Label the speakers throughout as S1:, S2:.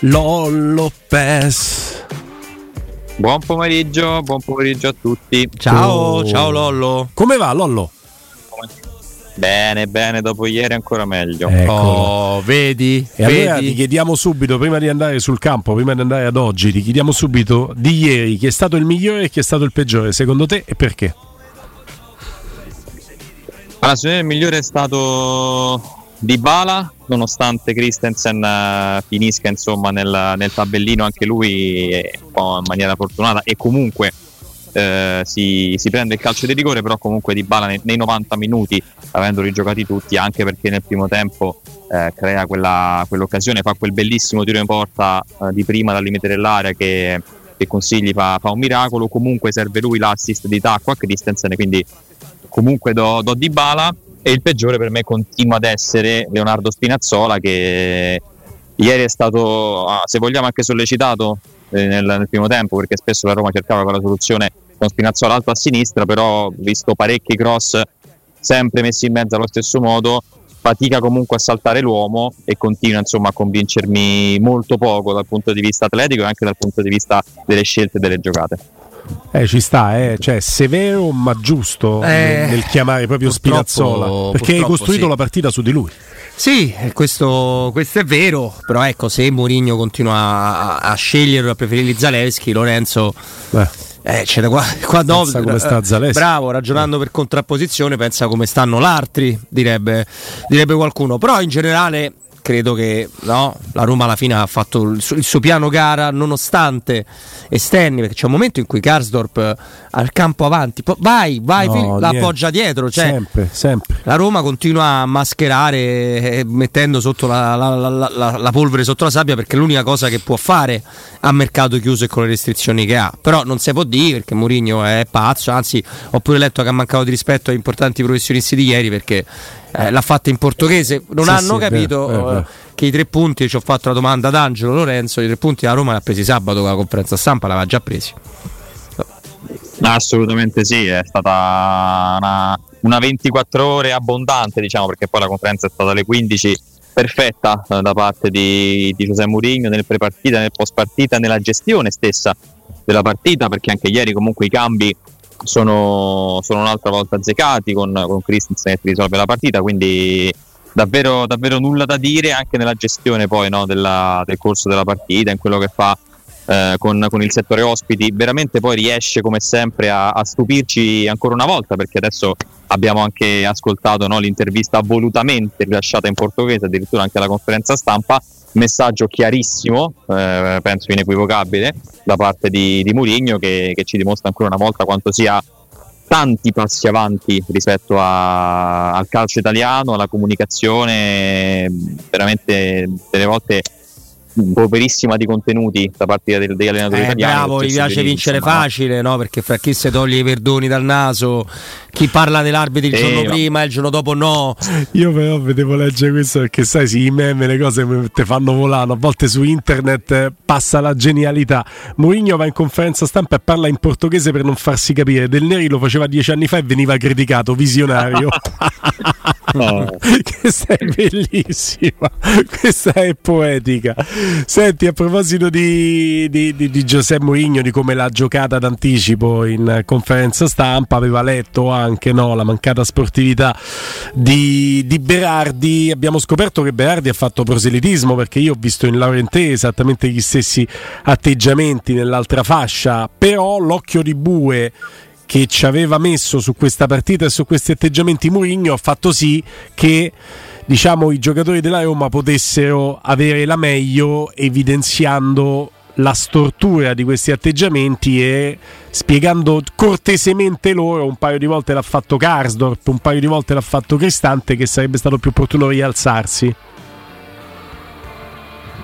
S1: Lollo Pes.
S2: Buon pomeriggio, buon pomeriggio a tutti.
S1: Ciao, ciao Lollo. Come va Lollo?
S2: Bene, bene, dopo ieri ancora meglio.
S1: Oh, vedi?
S3: E
S1: vedi?
S3: allora ti chiediamo subito, prima di andare sul campo, prima di andare ad oggi, ti chiediamo subito di ieri chi è stato il migliore e chi è stato il peggiore, secondo te e perché?
S2: Allora, secondo me il migliore è stato Dybala, nonostante Christensen eh, finisca insomma nel, nel tabellino anche lui in maniera fortunata e comunque eh, si, si prende il calcio di rigore, però comunque Dybala nei, nei 90 minuti, avendoli giocati tutti, anche perché nel primo tempo eh, crea quella, quell'occasione, fa quel bellissimo tiro in porta eh, di prima dal limite dell'area che, che Consigli fa, fa un miracolo, comunque serve lui l'assist di tacco a Christensen, quindi comunque do, do Dybala e il peggiore per me continua ad essere Leonardo Spinazzola che ieri è stato, ah, se vogliamo, anche sollecitato eh, nel, nel primo tempo perché spesso la Roma cercava quella soluzione con Spinazzola alto a sinistra, però visto parecchi cross sempre messi in mezzo allo stesso modo, fatica comunque a saltare l'uomo e continua insomma a convincermi molto poco dal punto di vista atletico e anche dal punto di vista delle scelte e delle giocate.
S3: Eh, ci sta, eh. cioè severo ma giusto
S1: Eh,
S3: nel, nel chiamare proprio Spinazzola, perché hai costruito
S1: sì.
S3: la partita su di lui.
S1: Sì, eh, questo, questo è vero, però ecco, se Mourinho continua a, a scegliere, a preferire Zaleschi, Lorenzo... Eh, c'è da qua, qua
S3: Pensa come sta
S1: eh,
S3: Zaleschi.
S1: Bravo, ragionando per contrapposizione, pensa come stanno l'altri, direbbe, direbbe qualcuno. Però in generale credo che no, la Roma alla fine ha fatto il suo, il suo piano gara nonostante esterni, perché c'è un momento in cui Karsdorp eh, al campo avanti, po- vai, vai,
S3: No,
S1: la appoggia dietro. Cioè,
S3: Sempre, sempre.
S1: la Roma continua a mascherare eh, mettendo sotto la, la- la- la- polvere sotto la sabbia perché è l'unica cosa che può fare a mercato chiuso e con le restrizioni che ha. Però non si può dire perché Mourinho è pazzo, anzi ho pure letto che ha mancato di rispetto ai importanti professionisti di ieri perché eh, l'ha fatta in portoghese. Non
S3: Sì,
S1: hanno
S3: sì,
S1: capito
S3: vero, vero,
S1: eh,
S3: vero.
S1: che i tre punti, ci ho fatto la domanda ad Angelo Lorenzo, i tre punti la Roma li ha presi sabato con la conferenza stampa, l'aveva già presi.
S2: Assolutamente sì, è stata una, una 24 ore abbondante, diciamo, perché poi la conferenza è stata alle 15, perfetta eh, da parte di, di José Mourinho nel prepartita, nel post partita, nella gestione stessa della partita, perché anche ieri comunque i cambi sono, sono un'altra volta azzecati con, con Christensen che risolve la partita, quindi davvero, davvero nulla da dire anche nella gestione poi no, della- del corso della partita, in quello che fa eh, con, con il settore ospiti, veramente poi riesce come sempre a, a stupirci ancora una volta perché adesso abbiamo anche ascoltato no, l'intervista volutamente rilasciata in portoghese, addirittura anche la conferenza stampa, messaggio chiarissimo, eh, penso inequivocabile, da parte di, di Mourinho che, che ci dimostra ancora una volta quanto sia tanti passi avanti rispetto a- al calcio italiano, alla comunicazione, veramente delle volte poverissima di contenuti da parte degli, degli allenatori
S1: eh,
S2: italiani.
S1: Bravo, gli piace vincere insomma, facile, no? Perché fra chi si toglie i verdoni dal naso, chi parla dell'arbitro il eh, giorno prima e il giorno dopo no.
S3: Io però vedevo leggere questo perché sai, sì, i meme, le cose te fanno volare. A volte su internet passa la genialità. Mourinho va in conferenza stampa e parla in portoghese per non farsi capire. Del Neri lo faceva dieci anni fa e veniva criticato, visionario. questa è bellissima, questa è poetica. Senti, a proposito di, di, di, di Giuseppe Mourinho, di come l'ha giocata d'anticipo in conferenza stampa, aveva letto anche no, la mancata sportività di, di Berardi. Abbiamo scoperto che Berardi ha fatto proselitismo perché io ho visto in Laurentè esattamente gli stessi atteggiamenti nell'altra fascia, però l'occhio di bue che ci aveva messo su questa partita e su questi atteggiamenti Mourinho ha fatto sì che diciamo, i giocatori della Roma potessero avere la meglio evidenziando la stortura di questi atteggiamenti e spiegando cortesemente loro, un paio di volte l'ha fatto Karsdorp, un paio di volte l'ha fatto Cristante, che sarebbe stato più opportuno rialzarsi.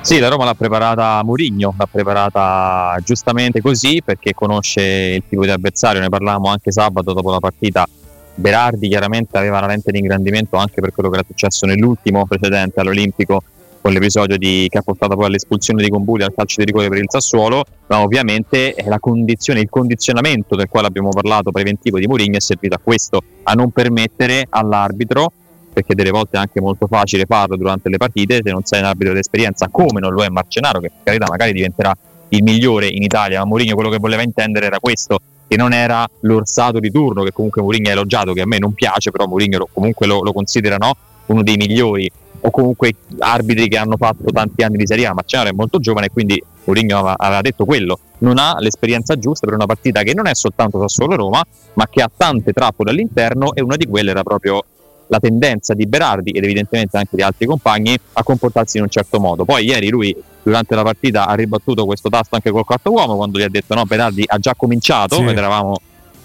S2: Sì, la Roma l'ha preparata Murigno, l'ha preparata giustamente così perché conosce il tipo di avversario, ne parlavamo anche sabato dopo la partita. Berardi chiaramente aveva la lente di ingrandimento anche per quello che era successo nell'ultimo precedente all'Olimpico con l'episodio di, che ha portato poi all'espulsione di Combuli al calcio di rigore per il Sassuolo, ma ovviamente condizione, il condizionamento del quale abbiamo parlato preventivo di Mourinho è servito a questo, a non permettere all'arbitro perché delle volte è anche molto facile farlo durante le partite se non sei un arbitro d'esperienza come non lo è Marcenaro che per carità magari diventerà il migliore in Italia ma Mourinho quello che voleva intendere era questo che non era l'orsato di turno che comunque Mourinho ha elogiato che a me non piace però Mourinho lo, comunque lo, lo considera no? uno dei migliori o comunque arbitri che hanno fatto tanti anni di Serie A Marcenaro è molto giovane quindi Mourinho aveva, aveva detto quello non ha l'esperienza giusta per una partita che non è soltanto Sassuolo-Roma ma che ha tante trappole all'interno e una di quelle era proprio la tendenza di Berardi ed evidentemente anche di altri compagni a comportarsi in un certo modo. Poi ieri lui durante la partita ha ribattuto questo tasto anche col quarto uomo quando gli ha detto no, Berardi ha già cominciato sì. eravamo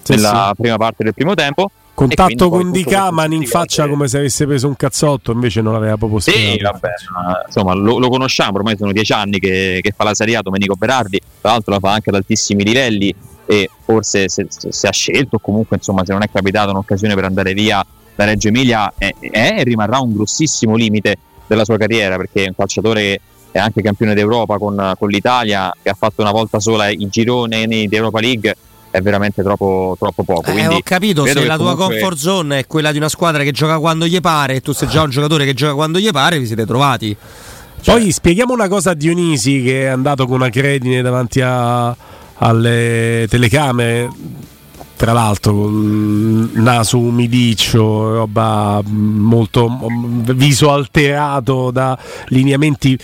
S2: sì, nella sì. prima parte del primo tempo.
S3: Contatto con Di Caman in faccia che... come se avesse preso un cazzotto, invece non aveva proprio
S2: spiegato. Sì, vabbè, insomma, lo, lo, conosciamo, ormai sono dieci anni che, che fa la Serie A Domenico Berardi, tra l'altro la fa anche ad altissimi livelli e forse se, se ha scelto o comunque insomma se non è capitato un'occasione per andare via da Reggio Emilia è, è, e rimarrà un grossissimo limite della sua carriera perché è un calciatore che è anche campione d'Europa con, con l'Italia che ha fatto una volta sola i gironi di Europa League è veramente troppo, troppo poco.
S1: Eh, ho capito, se la tua comfort zone è quella di una squadra che gioca quando gli pare e tu sei già un giocatore che gioca quando gli pare, vi siete trovati.
S3: Cioè... Poi spieghiamo una cosa a Dionisi che è andato con una credine davanti a, alle telecamere tra l'altro con naso umidiccio, roba molto viso alterato da lineamenti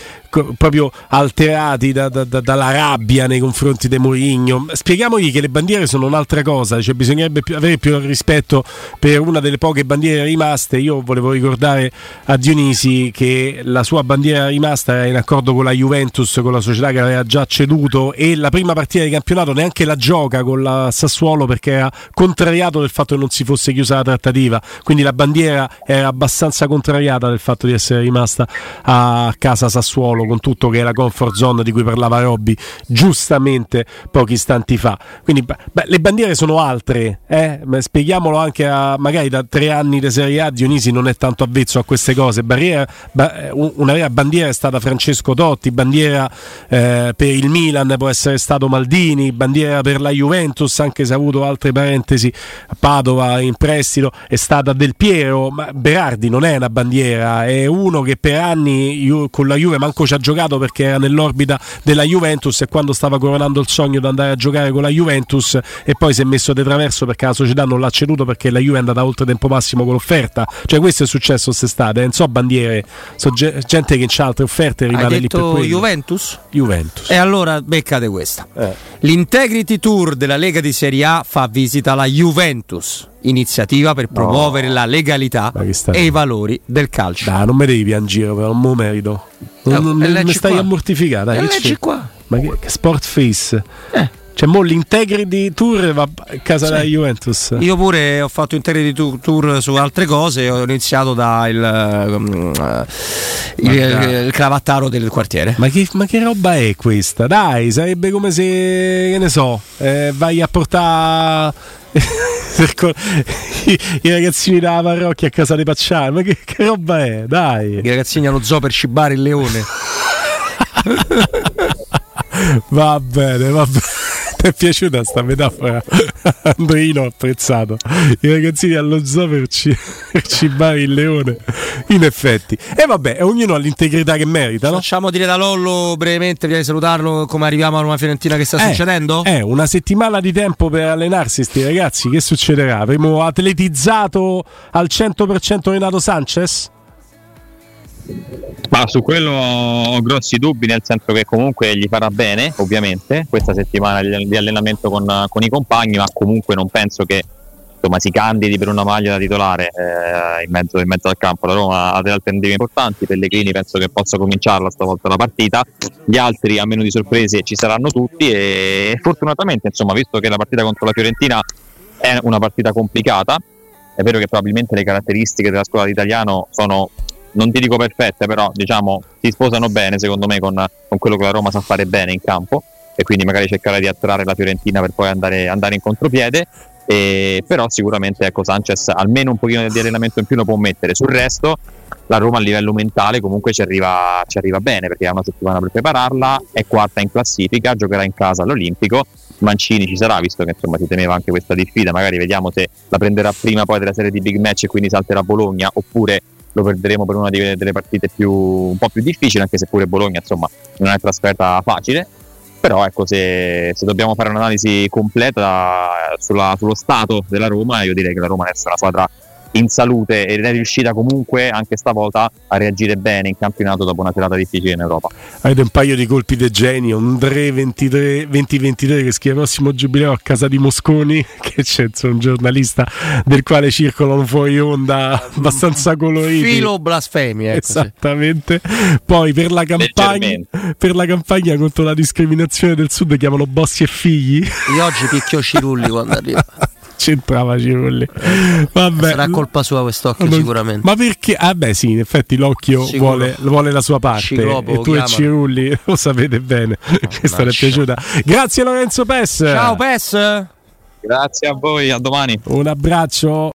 S3: proprio alterati da, da, da, dalla rabbia nei confronti di Mourinho. Spieghiamogli che le bandiere sono un'altra cosa, cioè bisognerebbe più, avere più rispetto per una delle poche bandiere rimaste. Io volevo ricordare a Dionisi che la sua bandiera rimasta era in accordo con la Juventus, con la società che aveva già ceduto e la prima partita di campionato neanche la gioca con la Sassuolo perché era contrariato del fatto che non si fosse chiusa la trattativa. Quindi la bandiera era abbastanza contrariata del fatto di essere rimasta a casa Sassuolo con tutto che è la comfort zone di cui parlava Robby giustamente pochi istanti fa. Quindi beh, le bandiere sono altre, eh? spieghiamolo anche a magari da tre anni di Serie A Dionisi non è tanto avvezzo a queste cose. Barriera, ba, una vera bandiera è stata Francesco Totti, bandiera eh, per il Milan può essere stato Maldini, bandiera per la Juventus, anche se ha avuto altre parentesi, a Padova in prestito, è stata Del Piero, ma Berardi non è una bandiera, è uno che per anni con la Juve manco ci ha giocato perché era nell'orbita della Juventus e quando stava coronando il sogno di andare a giocare con la Juventus e poi si è messo di traverso perché la società non l'ha ceduto perché la Juve è andata oltre tempo massimo con l'offerta. Cioè questo è successo quest'estate, non so bandiere, so gente che ha altre offerte e rimane lì per quello.
S1: Juventus?
S3: Juventus.
S1: E allora beccate questa. Eh. L'Integrity Tour della Lega di Serie A fa visita alla Juventus iniziativa per promuovere no. la legalità e i valori del calcio.
S3: Dai, non mi devi piangere, però non me merito. Non, no, non mi stai qua. a mortificare. Dai,
S1: leggi qua.
S3: Ma che, che sport face? Eh. Cioè, mo l'Integrity Tour va a casa sì. della Juventus.
S1: Io pure ho fatto Integrity Tour su altre cose. Ho iniziato dal um, il, il, il, cravattaro del quartiere.
S3: Ma che, ma che, roba è questa? Dai, sarebbe come se, che ne so, eh, vai a portare. I, I, ragazzini della parrocchia a casa dei Pacciani, ma che, che roba è? Dai,
S1: i ragazzini allo zoo per cibare il leone.
S3: va bene, va bene. È piaciuta sta metafora? Andrino ha apprezzato. I ragazzini allo zoo per, ci, per cibare il leone. In effetti. E vabbè, ognuno ha l'integrità che merita, no?
S1: Facciamo dire da Lollo brevemente, prima di salutarlo, come arriviamo a una Fiorentina che sta
S3: eh,
S1: succedendo?
S3: Eh, una settimana di tempo per allenarsi sti ragazzi, che succederà? Avremo atletizzato al 100% Renato Sanchez?
S2: Ma su quello ho grossi dubbi, nel senso che comunque gli farà bene, ovviamente, questa settimana di allenamento con, con i compagni, ma comunque non penso che insomma, si candidi per una maglia da titolare eh, in, mezzo, in, mezzo, al campo. La Roma ha delle alternative importanti, Pellegrini penso che possa cominciarla stavolta la partita, gli altri a meno di sorprese ci saranno tutti e fortunatamente, insomma, visto che la partita contro la Fiorentina è una partita complicata, è vero che probabilmente le caratteristiche della scuola d'italiano sono non ti dico perfette, però diciamo si sposano bene secondo me con, con, quello che la Roma sa fare bene in campo. E quindi magari cercare di attrarre la Fiorentina per poi andare, andare in contropiede. E, però sicuramente ecco, Sanchez almeno un pochino di allenamento in più lo può mettere. Sul resto la Roma a livello mentale comunque ci arriva, ci arriva bene perché ha una settimana per prepararla è quarta in classifica giocherà in casa all'Olimpico. Mancini ci sarà visto che insomma si temeva anche questa diffida. Magari vediamo se la prenderà prima poi della serie di big match e quindi salterà Bologna oppure lo perderemo per una delle partite più, un po' più difficili, anche se pure Bologna insomma non è trasferta facile. Però ecco, se, se dobbiamo fare un'analisi completa sulla, sullo stato della Roma, io direi che la Roma adesso è una squadra in salute ed è riuscita comunque anche stavolta a reagire bene in campionato dopo una serata difficile in Europa.
S3: Avete un paio di colpi di genio, un 2023 che scrive prossimo giubileo a casa di Mosconi, che c'è un giornalista del quale circolano fuori onda abbastanza coloriti.
S1: Filo blasfemia.
S3: Ecco Esattamente. Poi per la, campagna, per la campagna contro la discriminazione del sud chiamano bossi e figli.
S1: Io oggi picchio Cirulli quando arriva
S3: c'entrava Cirulli. Vabbè.
S1: Sarà colpa sua quest'occhio non... sicuramente.
S3: Ma perché? Ah beh sì, in effetti l'occhio vuole, vuole, la sua parte. Ciclopo, e tu e Cirulli lo sapete bene. Oh, Questa è piaciuta. Grazie Lorenzo Pes.
S1: Ciao Pes.
S2: Grazie a voi, a domani.
S3: Un abbraccio.